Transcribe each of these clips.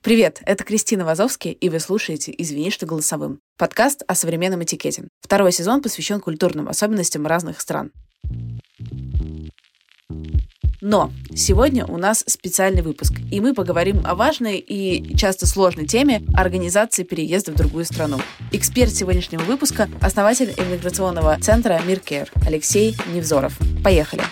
Привет, это Кристина Вазовский, и вы слушаете «Извини, что голосовым» — подкаст о современном этикете. Второй сезон посвящен культурным особенностям разных стран. Но сегодня у нас специальный выпуск, и мы поговорим о важной и часто сложной теме организации переезда в другую страну. Эксперт сегодняшнего выпуска — основатель иммиграционного центра «Миркер» Алексей Невзоров. Поехали!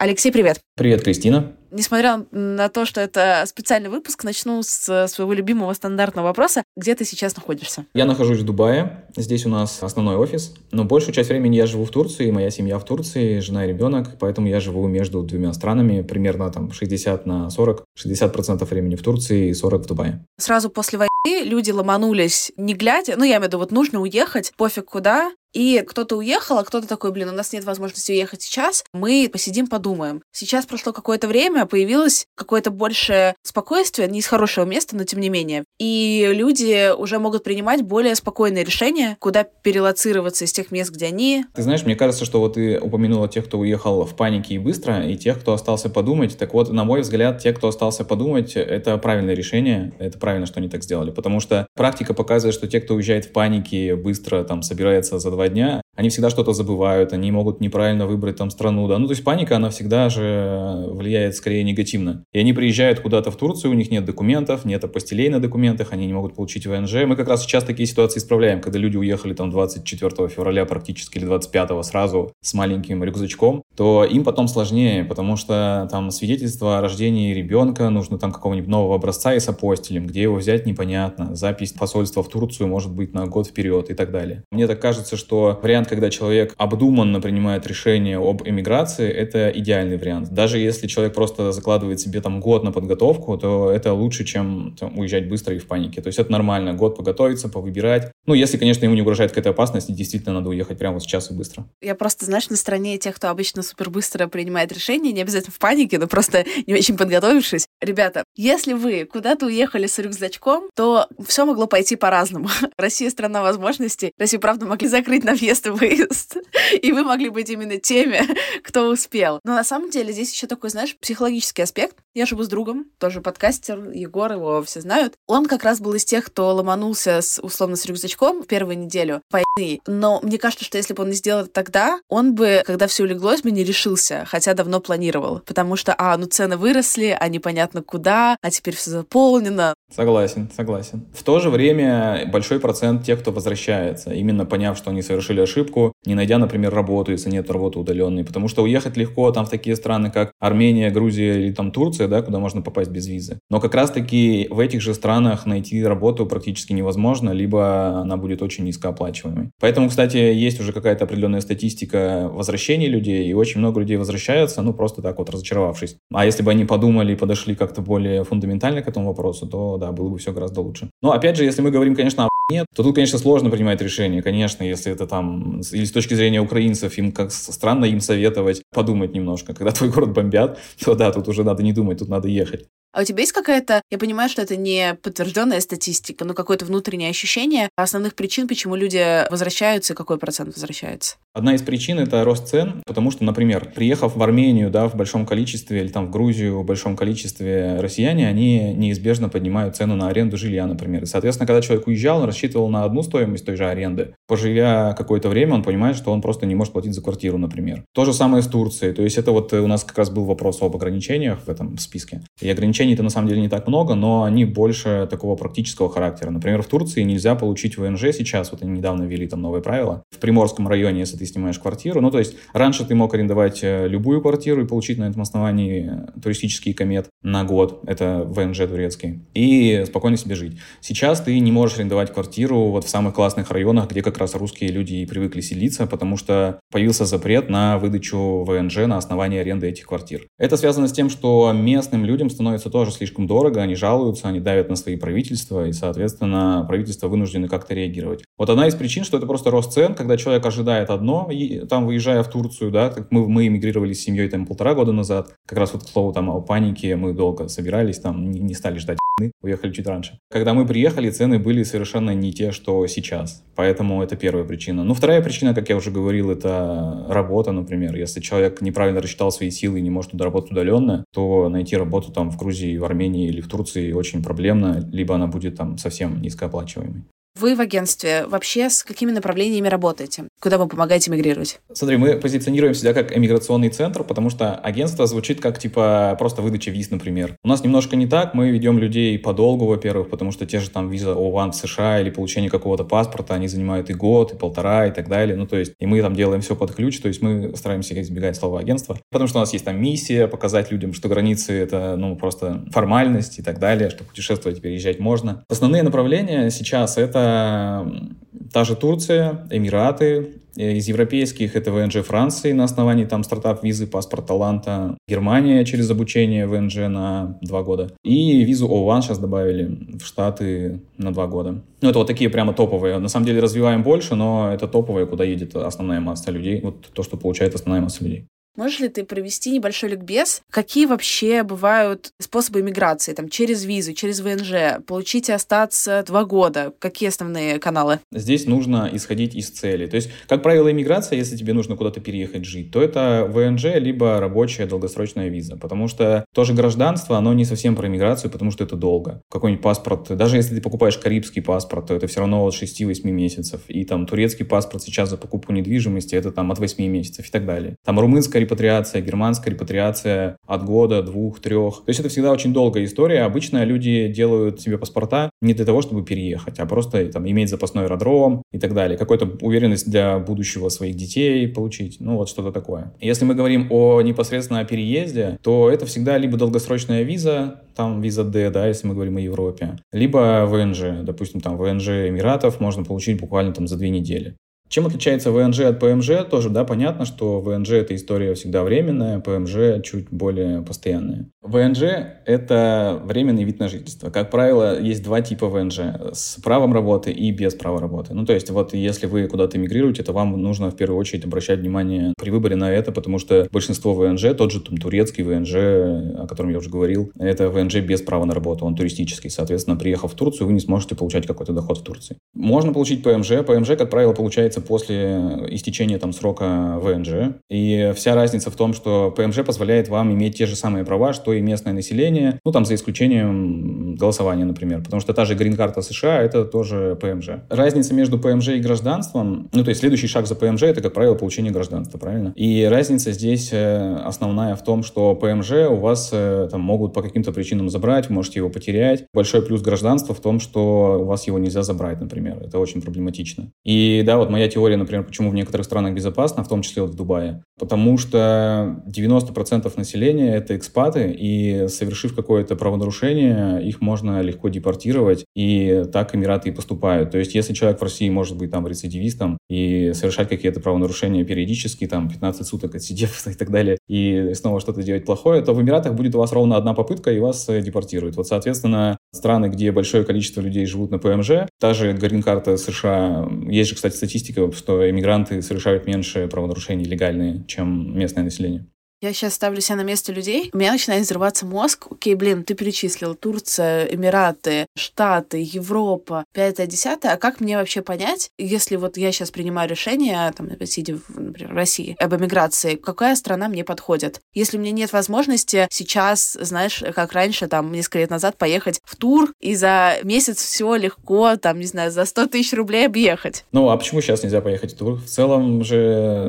Алексей, привет! Привет, Кристина. Несмотря на то, что это специальный выпуск, начну с своего любимого стандартного вопроса. Где ты сейчас находишься? Я нахожусь в Дубае. Здесь у нас основной офис. Но большую часть времени я живу в Турции, моя семья в Турции, жена и ребенок. Поэтому я живу между двумя странами. Примерно там 60 на 40. 60% времени в Турции и 40 в Дубае. Сразу после войны люди ломанулись, не глядя. Ну, я имею в виду, вот нужно уехать, пофиг куда. И кто-то уехал, а кто-то такой, блин, у нас нет возможности уехать сейчас, мы посидим, подумаем. Сейчас прошло какое-то время, появилось какое-то большее спокойствие, не из хорошего места, но тем не менее. И люди уже могут принимать более спокойные решения, куда перелоцироваться из тех мест, где они. Ты знаешь, мне кажется, что вот ты упомянула тех, кто уехал в панике и быстро, и тех, кто остался подумать. Так вот, на мой взгляд, те, кто остался подумать, это правильное решение, это правильно, что они так сделали, потому что практика показывает, что те, кто уезжает в панике, быстро там собирается за два дня, они всегда что-то забывают, они могут неправильно выбрать там страну, да. Ну, то есть паника, она всегда же влияет скорее негативно. И они приезжают куда-то в Турцию, у них нет документов, нет апостилей на документах, они не могут получить ВНЖ. Мы как раз сейчас такие ситуации исправляем, когда люди уехали там 24 февраля практически или 25 сразу с маленьким рюкзачком, то им потом сложнее, потому что там свидетельство о рождении ребенка, нужно там какого-нибудь нового образца и с апостилем, где его взять непонятно, запись посольства в Турцию может быть на год вперед и так далее. Мне так кажется, что вариант, когда человек обдуманно принимает решение об эмиграции, это идеальный вариант. Даже если человек просто закладывает себе там год на подготовку, то это лучше, чем там, уезжать быстро и в панике. То есть это нормально, год подготовиться, повыбирать. Ну, если, конечно, ему не угрожает какая-то опасность, и действительно надо уехать прямо вот сейчас и быстро. Я просто, знаешь, на стороне тех, кто обычно супер быстро принимает решения, не обязательно в панике, но просто не очень подготовившись. Ребята, если вы куда-то уехали с рюкзачком, то все могло пойти по-разному. Россия страна возможностей. Россию, правда, могли закрыть на въезд выезд. И вы могли быть именно теми, кто успел. Но на самом деле здесь еще такой, знаешь, психологический аспект. Я живу с другом, тоже подкастер, Егор, его все знают. Он как раз был из тех, кто ломанулся с, условно с рюкзачком в первую неделю войны. Но мне кажется, что если бы он не сделал это тогда, он бы, когда все улеглось, бы не решился, хотя давно планировал. Потому что, а, ну цены выросли, а непонятно куда, а теперь все заполнено. Согласен, согласен. В то же время большой процент тех, кто возвращается, именно поняв, что они совершили ошибку, ошибку не найдя, например, работу, если нет работы удаленной. Потому что уехать легко там в такие страны, как Армения, Грузия или там Турция, да, куда можно попасть без визы. Но как раз-таки в этих же странах найти работу практически невозможно, либо она будет очень низкооплачиваемой. Поэтому, кстати, есть уже какая-то определенная статистика возвращений людей, и очень много людей возвращаются, ну, просто так вот разочаровавшись. А если бы они подумали и подошли как-то более фундаментально к этому вопросу, то, да, было бы все гораздо лучше. Но, опять же, если мы говорим, конечно, о нет, то тут, конечно, сложно принимать решение. Конечно, если это там, или с точки зрения украинцев, им как странно им советовать подумать немножко. Когда твой город бомбят, то да, тут уже надо не думать, тут надо ехать. А у тебя есть какая-то, я понимаю, что это не подтвержденная статистика, но какое-то внутреннее ощущение основных причин, почему люди возвращаются и какой процент возвращается? Одна из причин — это рост цен, потому что, например, приехав в Армению, да, в большом количестве, или там в Грузию в большом количестве россияне, они неизбежно поднимают цену на аренду жилья, например. И, соответственно, когда человек уезжал, он рассчитывал на одну стоимость той же аренды. Поживя какое-то время, он понимает, что он просто не может платить за квартиру, например. То же самое с Турцией. То есть это вот у нас как раз был вопрос об ограничениях в этом списке. И ограничений-то на самом деле не так много, но они больше такого практического характера. Например, в Турции нельзя получить ВНЖ сейчас, вот они недавно ввели там новые правила. В Приморском районе, если ты снимаешь квартиру. Ну, то есть раньше ты мог арендовать э, любую квартиру и получить на этом основании туристический комет на год. Это ВНЖ турецкий. И спокойно себе жить. Сейчас ты не можешь арендовать квартиру вот в самых классных районах, где как раз русские люди и привыкли селиться, потому что появился запрет на выдачу ВНЖ на основании аренды этих квартир. Это связано с тем, что местным людям становится тоже слишком дорого, они жалуются, они давят на свои правительства, и, соответственно, правительства вынуждены как-то реагировать. Вот одна из причин, что это просто рост цен, когда человек ожидает одно, и, там, выезжая в Турцию, да, как мы, мы эмигрировали с семьей там полтора года назад, как раз вот, к слову, там, о панике, мы долго собирались, там, не, не стали ждать уехали чуть раньше. Когда мы приехали, цены были совершенно не те, что сейчас. Поэтому это первая причина. Ну, вторая причина, как я уже говорил, это работа, например. Если человек неправильно рассчитал свои силы и не может работать удаленно, то найти работу там в Грузии, в Армении или в Турции очень проблемно, либо она будет там совсем низкооплачиваемой. Вы в агентстве вообще с какими направлениями работаете? Куда вы помогаете мигрировать? Смотри, мы позиционируем себя как эмиграционный центр, потому что агентство звучит как типа просто выдача виз, например. У нас немножко не так, мы ведем людей подолгу, во-первых, потому что те же там виза ОВАН в США или получение какого-то паспорта, они занимают и год, и полтора, и так далее. Ну, то есть, и мы там делаем все под ключ, то есть мы стараемся избегать слова агентство, потому что у нас есть там миссия показать людям, что границы это, ну, просто формальность и так далее, что путешествовать и переезжать можно. Основные направления сейчас это это та же Турция, Эмираты, из европейских это ВНЖ Франции на основании там стартап-визы, паспорт таланта. Германия через обучение ВНЖ на два года. И визу ОВАН сейчас добавили в Штаты на два года. Ну, это вот такие прямо топовые. На самом деле развиваем больше, но это топовые, куда едет основная масса людей. Вот то, что получает основная масса людей. Можешь ли ты провести небольшой ликбез? Какие вообще бывают способы миграции? Там, через визу, через ВНЖ, получить и остаться два года? Какие основные каналы? Здесь нужно исходить из цели. То есть, как правило, иммиграция, если тебе нужно куда-то переехать жить, то это ВНЖ, либо рабочая долгосрочная виза. Потому что тоже гражданство, оно не совсем про иммиграцию, потому что это долго. Какой-нибудь паспорт, даже если ты покупаешь карибский паспорт, то это все равно от 6-8 месяцев. И там турецкий паспорт сейчас за покупку недвижимости, это там от 8 месяцев и так далее. Там румынская репатриация, германская репатриация от года, двух, трех. То есть это всегда очень долгая история. Обычно люди делают себе паспорта не для того, чтобы переехать, а просто там иметь запасной аэродром и так далее. Какую-то уверенность для будущего своих детей получить. Ну, вот что-то такое. Если мы говорим о непосредственно о переезде, то это всегда либо долгосрочная виза, там виза D, да, если мы говорим о Европе, либо ВНЖ, допустим, там ВНЖ Эмиратов можно получить буквально там за две недели. Чем отличается ВНЖ от ПМЖ? Тоже, да, понятно, что ВНЖ это история всегда временная, ПМЖ чуть более постоянная. ВНЖ — это временный вид на жительство. Как правило, есть два типа ВНЖ — с правом работы и без права работы. Ну, то есть вот если вы куда-то эмигрируете, то вам нужно в первую очередь обращать внимание при выборе на это, потому что большинство ВНЖ, тот же там, турецкий ВНЖ, о котором я уже говорил, это ВНЖ без права на работу, он туристический. Соответственно, приехав в Турцию, вы не сможете получать какой-то доход в Турции. Можно получить ПМЖ. ПМЖ, как правило, получается после истечения там срока ВНЖ. И вся разница в том, что ПМЖ позволяет вам иметь те же самые права, что и местное население, ну там за исключением голосования, например, потому что та же грин-карта США это тоже ПМЖ. Разница между ПМЖ и гражданством, ну то есть следующий шаг за ПМЖ это, как правило, получение гражданства, правильно? И разница здесь э, основная в том, что ПМЖ у вас э, там могут по каким-то причинам забрать, вы можете его потерять. Большой плюс гражданства в том, что у вас его нельзя забрать, например. Это очень проблематично. И да, вот моя теория, например, почему в некоторых странах безопасно, в том числе вот в Дубае. Потому что 90% населения — это экспаты, и совершив какое-то правонарушение, их можно легко депортировать, и так Эмираты и поступают. То есть если человек в России может быть там рецидивистом и совершать какие-то правонарушения периодически, там 15 суток отсидев и так далее, и снова что-то делать плохое, то в Эмиратах будет у вас ровно одна попытка, и вас э, депортируют. Вот, соответственно, страны, где большое количество людей живут на ПМЖ, та же грин-карта США, есть же, кстати, статистика что иммигранты совершают меньше правонарушений легальные, чем местное население. Я сейчас ставлю себя на место людей, у меня начинает взрываться мозг. Окей, блин, ты перечислил Турция, Эмираты, Штаты, Европа, 5 10 А как мне вообще понять, если вот я сейчас принимаю решение, там, сидя, в, например, России, об эмиграции, какая страна мне подходит? Если у меня нет возможности сейчас, знаешь, как раньше, там, несколько лет назад поехать в тур и за месяц все легко, там, не знаю, за 100 тысяч рублей объехать. Ну, а почему сейчас нельзя поехать в тур? В целом же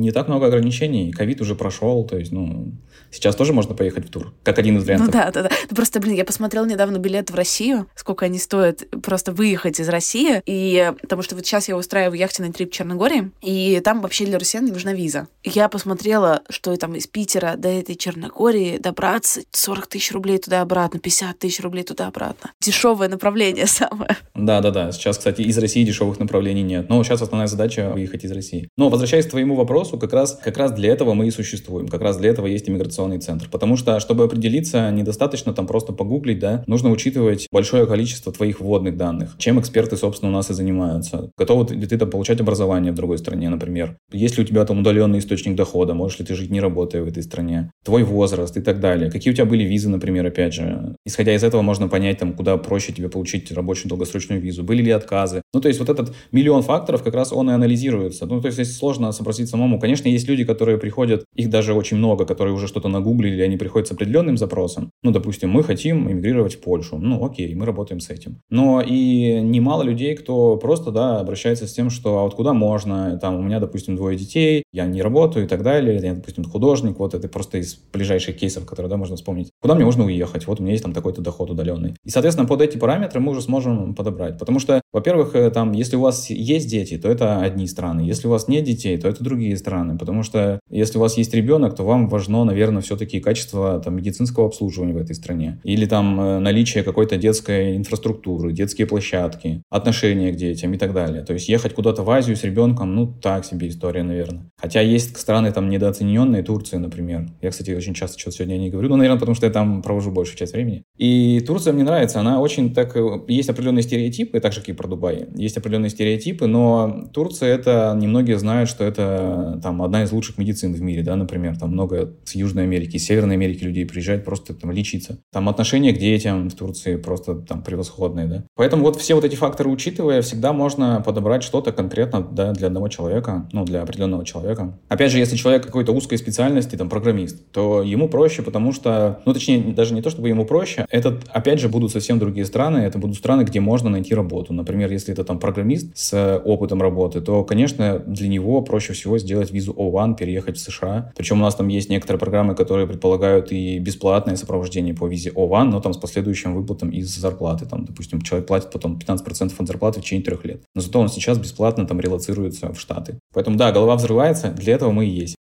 не так много ограничений. Ковид уже прошел, то есть, ну, сейчас тоже можно поехать в тур, как один из вариантов. Ну да, да, да. Ну, просто, блин, я посмотрела недавно билет в Россию, сколько они стоят, просто выехать из России, и потому что вот сейчас я устраиваю яхтенный трип в Черногории, и там вообще для россиян не нужна виза. Я посмотрела, что там из Питера до этой Черногории добраться 40 тысяч рублей туда-обратно, 50 тысяч рублей туда-обратно. Дешевое направление самое. Да, да, да. Сейчас, кстати, из России дешевых направлений нет. Но сейчас основная задача выехать из России. Но возвращаясь к твоему вопросу, как раз, как раз для этого мы и существуем. Как раз для этого есть иммиграционный центр. Потому что, чтобы определиться, недостаточно там просто погуглить, да, нужно учитывать большое количество твоих вводных данных. Чем эксперты, собственно, у нас и занимаются. Готовы ли ты там получать образование в другой стране, например? Есть ли у тебя там удаленный источник дохода? Можешь ли ты жить не работая в этой стране? Твой возраст и так далее. Какие у тебя были визы, например, опять же. Исходя из этого можно понять, там, куда проще тебе получить рабочую долгосрочную визу. Были ли отказы? Ну, то есть вот этот миллион факторов как раз он и анализируется. Ну, то есть здесь сложно спросить самому. Конечно, есть люди, которые приходят, их даже очень много, которые уже что-то нагуглили, они приходят с определенным запросом. Ну, допустим, мы хотим эмигрировать в Польшу. Ну, окей, мы работаем с этим. Но и немало людей, кто просто, да, обращается с тем, что а вот куда можно, там, у меня, допустим, двое детей, я не работаю и так далее, я, допустим, художник, вот это просто из ближайших кейсов, которые, да, можно вспомнить. Куда мне можно уехать? Вот у меня есть там такой-то доход удаленный. И, соответственно, под эти параметры мы уже сможем подобрать. Потому что, во-первых, э, там, если у вас есть дети, то это одни страны. Если у вас нет детей, то это другие страны. Потому что если у вас есть ребенок, то вам важно, наверное, все-таки качество там, медицинского обслуживания в этой стране. Или там э, наличие какой-то детской инфраструктуры, детские площадки, отношения к детям и так далее. То есть ехать куда-то в Азию с ребенком, ну, так себе история, наверное. Хотя есть страны там недооцененные, Турция, например. Я, кстати, очень часто что-то сегодня не говорю, но, наверное, потому что там провожу большую часть времени. И Турция мне нравится, она очень так... Э, есть определенные стереотипы, так же, как и про Дубай. Есть определенные стереотипы, но Турция это... Немногие знают, что это там одна из лучших медицин в мире, да, например. Там много с Южной Америки, с Северной Америки людей приезжают просто там лечиться. Там отношения к детям в Турции просто там превосходные, да. Поэтому вот все вот эти факторы учитывая, всегда можно подобрать что-то конкретно да, для одного человека, ну, для определенного человека. Опять же, если человек какой-то узкой специальности, там, программист, то ему проще, потому что, ну, точнее, даже не то, чтобы ему проще, это, опять же, будут совсем другие страны, это будут страны, где можно найти работу. Например, если это там программист с опытом работы, то, конечно, для него проще всего сделать визу O1, переехать в США. Причем у нас там есть некоторые программы, которые предполагают и бесплатное сопровождение по визе O1, но там с последующим выплатом из зарплаты. Там, допустим, человек платит потом 15% от зарплаты в течение трех лет. Но зато он сейчас бесплатно там релацируется в Штаты. Поэтому да, голова взрывается, для этого мы и есть.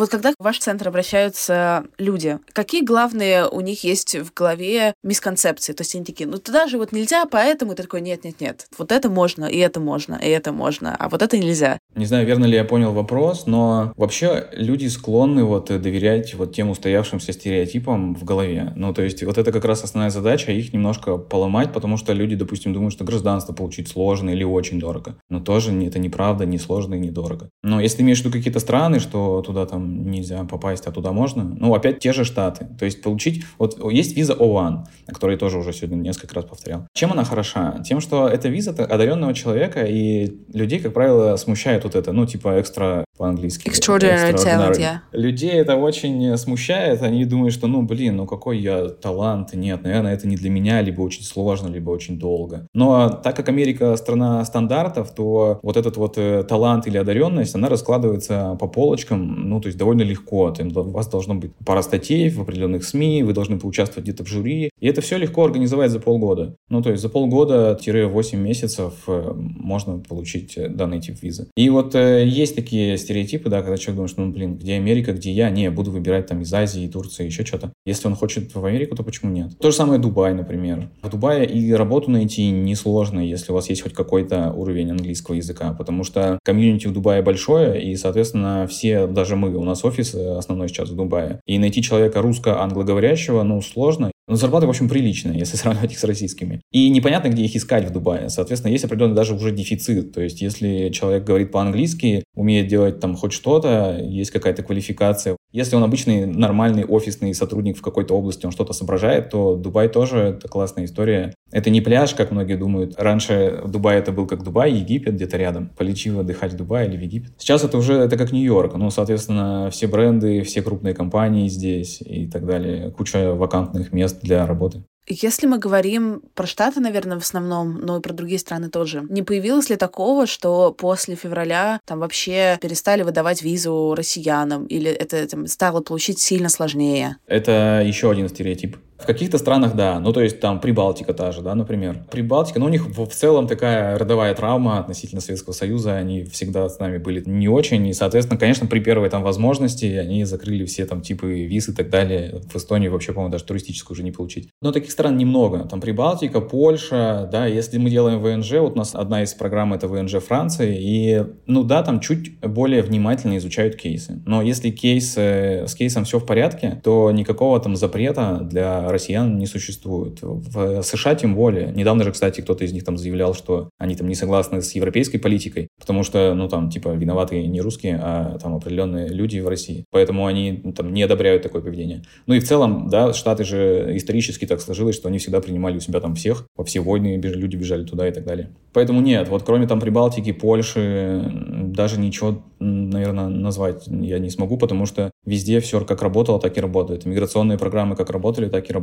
Вот когда в ваш центр обращаются люди, какие главные у них есть в голове мисконцепции? То есть они такие, ну туда же вот нельзя, поэтому ты такой, нет-нет-нет, вот это можно, и это можно, и это можно, а вот это нельзя. Не знаю, верно ли я понял вопрос, но вообще люди склонны вот доверять вот тем устоявшимся стереотипам в голове. Ну, то есть вот это как раз основная задача, их немножко поломать, потому что люди, допустим, думают, что гражданство получить сложно или очень дорого. Но тоже это неправда, не сложно и недорого. Но если ты имеешь в виду какие-то страны, что туда там нельзя попасть, а туда можно. Ну, опять те же штаты. То есть получить... Вот есть виза O1, о которой я тоже уже сегодня несколько раз повторял. Чем она хороша? Тем, что это виза одаренного человека, и людей, как правило, смущает вот это, ну, типа экстра по-английски. Extraordinary, extraordinary talent, yeah. Людей это очень смущает, они думают, что, ну, блин, ну какой я талант, нет, наверное, это не для меня, либо очень сложно, либо очень долго. Но так как Америка страна стандартов, то вот этот вот э, талант или одаренность, она раскладывается по полочкам, ну, то есть довольно легко. У вас должно быть пара статей в определенных СМИ, вы должны поучаствовать где-то в жюри. И это все легко организовать за полгода. Ну, то есть за полгода-8 месяцев э, можно получить э, данный тип визы. И вот э, есть такие стереотипы, да, когда человек думает, что, ну, блин, где Америка, где я? Не, буду выбирать там из Азии, Турции, еще что-то. Если он хочет в Америку, то почему нет? То же самое Дубай, например. В Дубае и работу найти несложно, если у вас есть хоть какой-то уровень английского языка, потому что комьюнити в Дубае большое, и, соответственно, все, даже мы, у нас офис основной сейчас в Дубае. И найти человека русско-англоговорящего, ну, сложно. Но зарплаты, в общем, приличные, если сравнивать их с российскими. И непонятно, где их искать в Дубае. Соответственно, есть определенный даже уже дефицит. То есть, если человек говорит по-английски, умеет делать там хоть что-то, есть какая-то квалификация. Если он обычный нормальный офисный сотрудник в какой-то области, он что-то соображает, то Дубай тоже это классная история. Это не пляж, как многие думают. Раньше Дубай это был как Дубай, Египет где-то рядом. Полечив отдыхать в Дубае или в Египет. Сейчас это уже это как Нью-Йорк. Ну, соответственно, все бренды, все крупные компании здесь и так далее. Куча вакантных мест для работы. Если мы говорим про Штаты, наверное, в основном, но и про другие страны тоже, не появилось ли такого, что после февраля там вообще перестали выдавать визу россиянам, или это там, стало получить сильно сложнее? Это еще один стереотип. В каких-то странах, да. Ну, то есть там Прибалтика та же, да, например. Прибалтика, ну, у них в, в целом такая родовая травма относительно Советского Союза. Они всегда с нами были не очень. И, соответственно, конечно, при первой там возможности они закрыли все там типы виз и так далее. В Эстонии вообще, по-моему, даже туристическую уже не получить. Но таких стран немного. Там Прибалтика, Польша, да. Если мы делаем ВНЖ, вот у нас одна из программ это ВНЖ Франции. И, ну да, там чуть более внимательно изучают кейсы. Но если кейс, с кейсом все в порядке, то никакого там запрета для россиян не существует. В США тем более. Недавно же, кстати, кто-то из них там заявлял, что они там не согласны с европейской политикой, потому что, ну, там, типа, виноваты не русские, а там определенные люди в России. Поэтому они ну, там не одобряют такое поведение. Ну и в целом, да, Штаты же исторически так сложилось, что они всегда принимали у себя там всех, во все войны люди бежали туда и так далее. Поэтому нет, вот кроме там Прибалтики, Польши, даже ничего, наверное, назвать я не смогу, потому что везде все как работало, так и работает. Миграционные программы как работали, так и работают.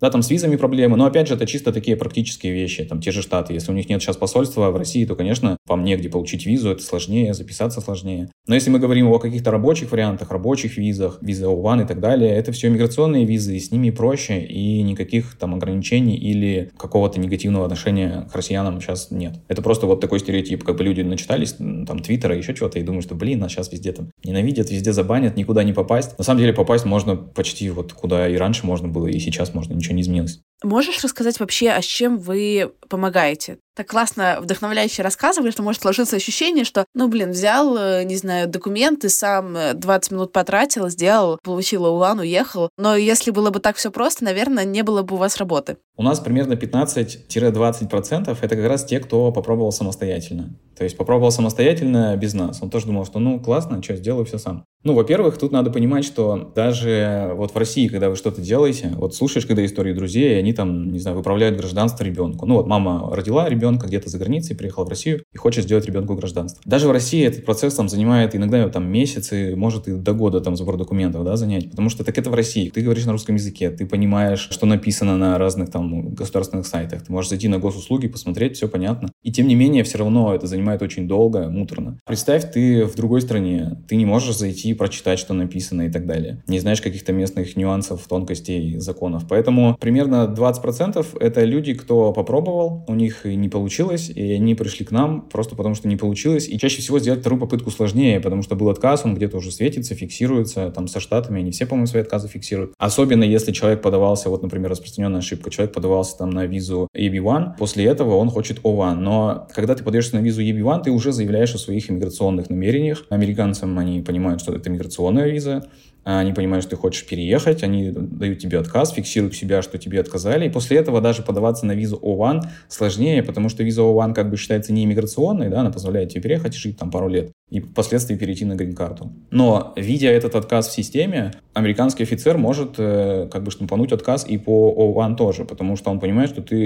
Да, там с визами проблемы, но опять же, это чисто такие практические вещи. Там те же Штаты, если у них нет сейчас посольства в России, то, конечно, вам негде получить визу, это сложнее, записаться сложнее. Но если мы говорим о каких-то рабочих вариантах, рабочих визах, виза O1 и так далее, это все миграционные визы, и с ними проще, и никаких там ограничений или какого-то негативного отношения к россиянам сейчас нет. Это просто вот такой стереотип, как бы люди начитались там твиттера, еще чего-то, и думают, что, блин, нас сейчас везде там ненавидят, везде забанят, никуда не попасть. На самом деле попасть можно почти вот куда и раньше можно было, и сейчас можно, ничего не изменилось. Можешь рассказать вообще, а с чем вы помогаете? Так классно, вдохновляюще рассказывали, что может сложиться ощущение, что, ну, блин, взял, э, не знаю, документы, сам 20 э, минут потратил, сделал, получил улан, уехал. Но если было бы так все просто, наверное, не было бы у вас работы. У нас примерно 15-20% это как раз те, кто попробовал самостоятельно. То есть попробовал самостоятельно без нас. Он тоже думал, что ну классно, что, сделаю все сам. Ну, во-первых, тут надо понимать, что даже вот в России, когда вы что-то делаете, вот слушаешь, когда истории друзей, они там, не знаю, выправляют гражданство ребенку. Ну вот мама родила ребенка где-то за границей, приехала в Россию и хочет сделать ребенку гражданство. Даже в России этот процесс там занимает иногда там месяцы, может и до года там сбор документов, да, занять. Потому что так это в России. Ты говоришь на русском языке, ты понимаешь, что написано на разных там государственных сайтах. Ты можешь зайти на госуслуги, посмотреть, все понятно. И тем не менее, все равно это занимает очень долго, муторно. Представь, ты в другой стране, ты не можешь зайти прочитать, что написано и так далее. Не знаешь каких-то местных нюансов, тонкостей законов. Поэтому примерно 20% это люди, кто попробовал, у них не получилось, и они пришли к нам просто потому, что не получилось. И чаще всего сделать вторую попытку сложнее, потому что был отказ, он где-то уже светится, фиксируется, там со штатами, они все, по-моему, свои отказы фиксируют. Особенно если человек подавался, вот, например, распространенная ошибка, человек подавался там на визу EB1, после этого он хочет O1. Но когда ты подаешься на визу EB1, ты уже заявляешь о своих иммиграционных намерениях. Американцам они понимают, что это иммиграционная виза, они понимают, что ты хочешь переехать, они дают тебе отказ, фиксируют себя, что тебе отказали, и после этого даже подаваться на визу O1 сложнее, потому что виза O1 как бы считается не иммиграционной, да, она позволяет тебе переехать и жить там пару лет и впоследствии перейти на грин-карту. Но, видя этот отказ в системе, американский офицер может э, как бы штампануть отказ и по O1 тоже, потому что он понимает, что ты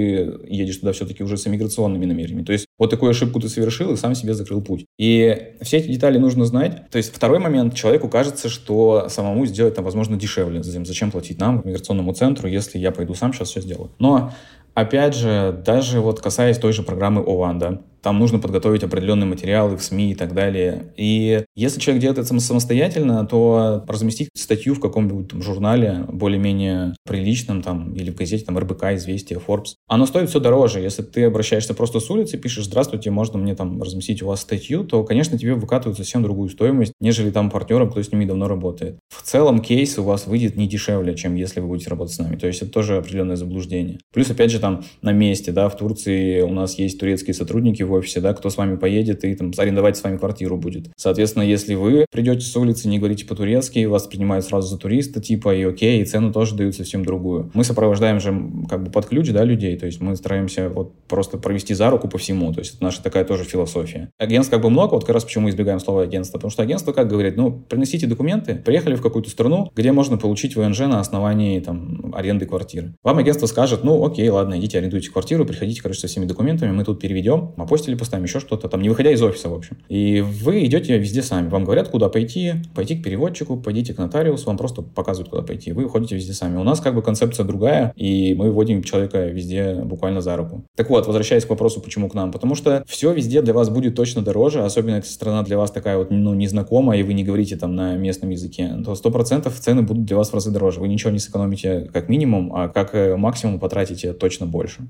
едешь туда все-таки уже с иммиграционными намерениями. То есть вот такую ошибку ты совершил и сам себе закрыл путь. И все эти детали нужно знать. То есть второй момент, человеку кажется, что самому сделать там, возможно, дешевле. Зачем, платить нам, миграционному центру, если я пойду сам сейчас все сделаю. Но Опять же, даже вот касаясь той же программы ОВАН, да, там нужно подготовить определенные материалы в СМИ и так далее. И если человек делает это самостоятельно, то разместить статью в каком-нибудь журнале более-менее приличном, там, или в газете, там, РБК, Известия, Forbes, оно стоит все дороже. Если ты обращаешься просто с улицы, пишешь, здравствуйте, можно мне там разместить у вас статью, то, конечно, тебе выкатывают совсем другую стоимость, нежели там партнерам, кто с ними давно работает. В целом кейс у вас выйдет не дешевле, чем если вы будете работать с нами. То есть это тоже определенное заблуждение. Плюс, опять же, там на месте, да, в Турции у нас есть турецкие сотрудники в офисе, да, кто с вами поедет и там арендовать с вами квартиру будет. Соответственно, если вы придете с улицы, не говорите по-турецки, вас принимают сразу за туриста, типа, и окей, и цену тоже дают совсем другую. Мы сопровождаем же как бы под ключ, да, людей, то есть мы стараемся вот просто провести за руку по всему, то есть это наша такая тоже философия. Агентств как бы много, вот как раз почему мы избегаем слова агентство, потому что агентство как говорит, ну, приносите документы, приехали в какую-то страну, где можно получить ВНЖ на основании там аренды квартиры. Вам агентство скажет, ну, окей, ладно, идите арендуйте квартиру, приходите, короче, со всеми документами, мы тут переведем, а после хостеле поставим, еще что-то, там, не выходя из офиса, в общем. И вы идете везде сами. Вам говорят, куда пойти, пойти к переводчику, пойдите к нотариусу, вам просто показывают, куда пойти. Вы ходите везде сами. У нас как бы концепция другая, и мы вводим человека везде буквально за руку. Так вот, возвращаясь к вопросу, почему к нам. Потому что все везде для вас будет точно дороже, особенно если страна для вас такая вот, ну, незнакомая, и вы не говорите там на местном языке, то сто процентов цены будут для вас в разы дороже. Вы ничего не сэкономите как минимум, а как э, максимум потратите точно больше.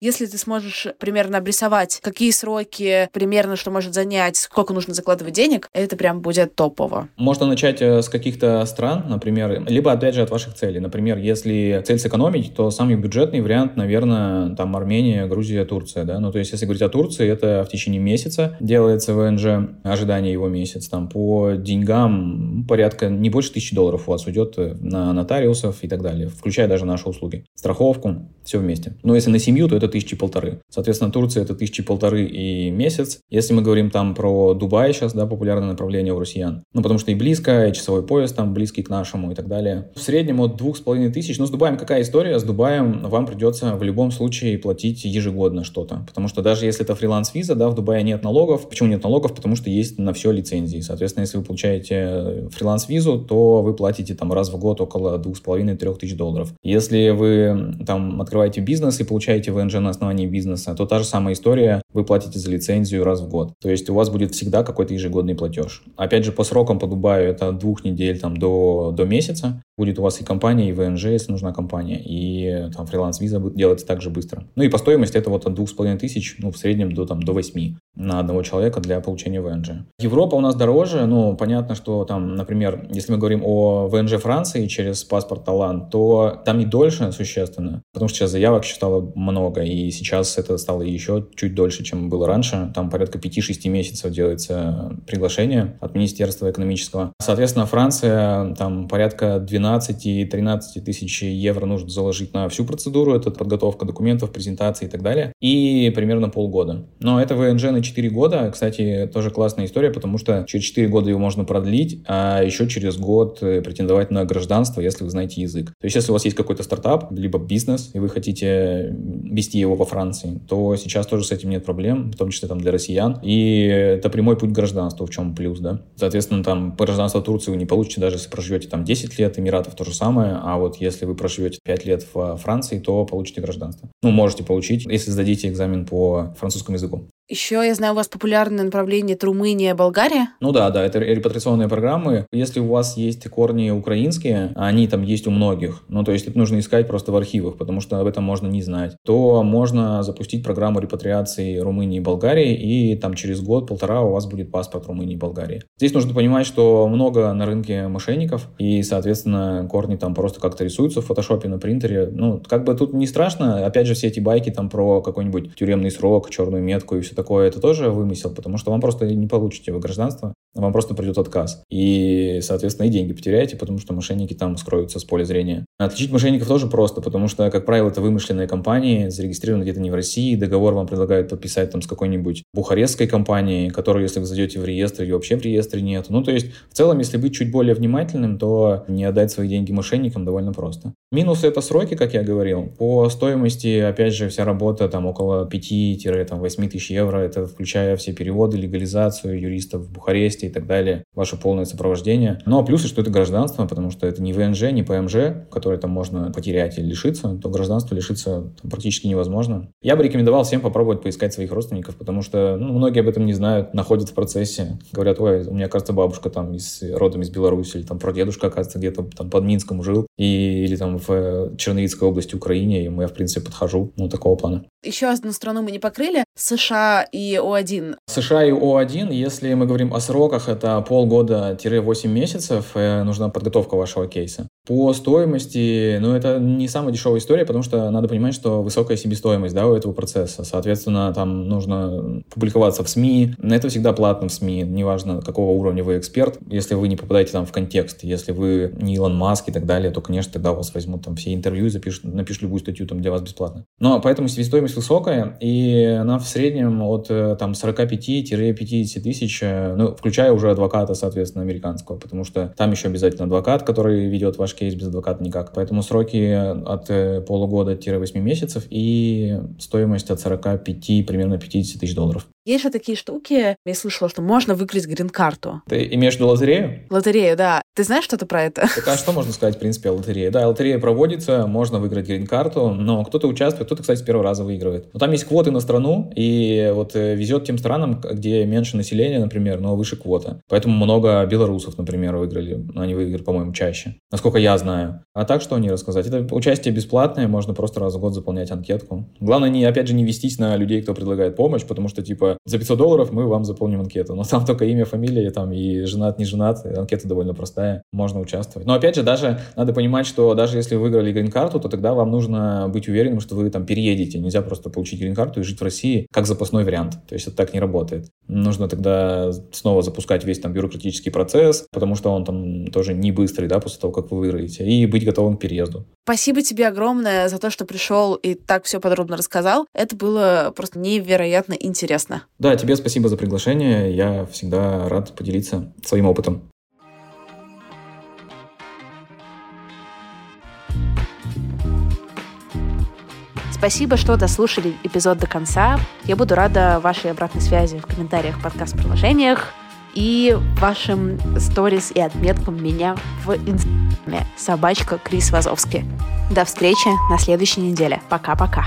Если ты сможешь примерно обрисовать, какие сроки, примерно что может занять, сколько нужно закладывать денег, это прям будет топово. Можно начать э, с каких-то стран, например, либо, опять же, от ваших целей. Например, если цель сэкономить, то самый бюджетный вариант, наверное, там Армения, Грузия, Турция, да. Ну, то есть, если говорить о Турции, это в течение месяца делается ВНЖ, ожидание его месяц. Там по деньгам порядка не больше тысячи долларов у вас уйдет на нотариусов и так далее, включая даже наши услуги. Страховку, все вместе. Но если на семью, то это тысячи полторы. Соответственно, Турция это тысячи полторы и месяц. Если мы говорим там про Дубай сейчас, да, популярное направление у россиян. Ну, потому что и близко, и часовой пояс там близкий к нашему и так далее. В среднем от двух с половиной тысяч. Но с Дубаем какая история? С Дубаем вам придется в любом случае платить ежегодно что-то. Потому что даже если это фриланс-виза, да, в Дубае нет налогов. Почему нет налогов? Потому что есть на все лицензии. Соответственно, если вы получаете фриланс-визу, то вы платите там раз в год около двух с половиной-трех тысяч долларов. Если вы там открываете бизнес и получаете ВНЖ на основании бизнеса, то та же самая история, вы платите за лицензию раз в год. То есть у вас будет всегда какой-то ежегодный платеж. Опять же, по срокам по Дубаю это двух недель там, до, до месяца. Будет у вас и компания, и ВНЖ, если нужна компания, и там фриланс-виза делается также быстро. Ну и по стоимости это вот от двух с половиной тысяч, ну, в среднем до, там, до 8 на одного человека для получения ВНЖ. Европа у нас дороже, ну, понятно, что там, например, если мы говорим о ВНЖ Франции через паспорт Талант, то там не дольше существенно, потому что сейчас заявок стало много, и сейчас это стало еще чуть дольше, чем было раньше. Там порядка 5-6 месяцев делается приглашение от Министерства экономического. Соответственно, Франция, там порядка 12-13 тысяч евро нужно заложить на всю процедуру, это подготовка документов, презентации и так далее, и примерно полгода. Но это ВНЖ на 4 года, кстати, тоже классная история, потому что через 4 года его можно продлить, а еще через год э, претендовать на гражданство, если вы знаете язык. То есть, если у вас есть какой-то стартап, либо бизнес, и вы хотите вести его во Франции, то сейчас тоже с этим нет проблем, в том числе там для россиян. И это прямой путь к гражданству, в чем плюс, да. Соответственно, там гражданство Турции вы не получите, даже если проживете там 10 лет, Эмиратов то же самое, а вот если вы проживете 5 лет в Франции, то получите гражданство. Ну, можете получить, если сдадите экзамен по французскому языку. Еще, я знаю, у вас популярное направление это Румыния, Болгария. Ну да, да, это репатриационные программы. Если у вас есть корни украинские, они там есть у многих, ну то есть это нужно искать просто в архивах, потому что об этом можно не знать, то можно запустить программу репатриации Румынии и Болгарии, и там через год-полтора у вас будет паспорт Румынии и Болгарии. Здесь нужно понимать, что много на рынке мошенников, и, соответственно, корни там просто как-то рисуются в фотошопе на принтере. Ну, как бы тут не страшно. Опять же, все эти байки там про какой-нибудь тюремный срок, черную метку и все такое, это тоже вымысел, потому что вам просто не получите вы гражданство, вам просто придет отказ. И, соответственно, и деньги потеряете, потому что мошенники там скроются с поля зрения. Отличить мошенников тоже просто, потому что, как правило, это вымышленные компании, зарегистрированы где-то не в России, договор вам предлагают подписать там с какой-нибудь бухарестской компанией, которую, если вы зайдете в реестр, ее вообще в реестре нет. Ну, то есть, в целом, если быть чуть более внимательным, то не отдать свои деньги мошенникам довольно просто. Минусы — это сроки, как я говорил. По стоимости, опять же, вся работа там около 5-8 тысяч евро, это включая все переводы, легализацию юристов в Бухаресте и так далее, ваше полное сопровождение. Но плюсы, что это гражданство, потому что это не ВНЖ, не ПМЖ, которое там можно потерять или лишиться, то гражданство лишиться практически невозможно. Я бы рекомендовал всем попробовать поискать своих родственников, потому что ну, многие об этом не знают, находят в процессе. Говорят, ой, у меня, кажется, бабушка там из, родом из Беларуси, или там прадедушка, оказывается, где-то там под Минском жил, и, или там в Черновицкой области Украине, и я, в принципе, подхожу, ну, такого плана. Еще одну страну мы не покрыли. США и О1. США и О1, если мы говорим о сроках, это полгода-8 месяцев, э, нужна подготовка вашего кейса. По стоимости, ну, это не самая дешевая история, потому что надо понимать, что высокая себестоимость, да, у этого процесса. Соответственно, там нужно публиковаться в СМИ. Это всегда платно в СМИ, неважно, какого уровня вы эксперт. Если вы не попадаете там в контекст, если вы не Илон Маск и так далее, то, конечно, тогда вас возьмут там все интервью и запишут, напишут любую статью там для вас бесплатно. Но поэтому себестоимость высокая, и она в среднем от э, там 45-50 тысяч, э, ну, включая уже адвоката, соответственно, американского, потому что там еще обязательно адвокат, который ведет ваш кейс без адвоката никак. Поэтому сроки от э, полугода-8 месяцев и стоимость от 45 примерно 50 тысяч долларов. Есть же такие штуки, я слышала, что можно выиграть грин-карту. Ты имеешь в виду лотерею? Лотерею, да. Ты знаешь что-то про это? Так а что можно сказать, в принципе, о лотерее? Да, лотерея проводится, можно выиграть грин-карту, но кто-то участвует, кто-то, кстати, с первого раза выигрывает. Но там есть квоты на страну, и вот э, везет тем странам, где меньше населения, например, но выше квота. Поэтому много белорусов, например, выиграли. Они выиграли, по-моему, чаще. Насколько я знаю. А так что не рассказать? Это участие бесплатное, можно просто раз в год заполнять анкетку. Главное, не, опять же, не вестись на людей, кто предлагает помощь, потому что, типа, за 500 долларов мы вам заполним анкету. Но там только имя, фамилия, там и женат, не женат. Анкета довольно простая, можно участвовать. Но опять же, даже надо понимать, что даже если вы выиграли грин-карту, то тогда вам нужно быть уверенным, что вы там переедете. Нельзя просто получить грин-карту и жить в России как запасной вариант. То есть это так не работает. Нужно тогда снова запускать весь там бюрократический процесс, потому что он там тоже не быстрый, да, после того, как вы выиграете, и быть готовым к переезду. Спасибо тебе огромное за то, что пришел и так все подробно рассказал. Это было просто невероятно интересно. Да, тебе спасибо за приглашение. Я всегда рад поделиться своим опытом. Спасибо, что дослушали эпизод до конца. Я буду рада вашей обратной связи в комментариях подкаст-приложениях и вашим сторис и отметкам меня в инстаграме собачка Крис Вазовский. До встречи на следующей неделе. Пока-пока.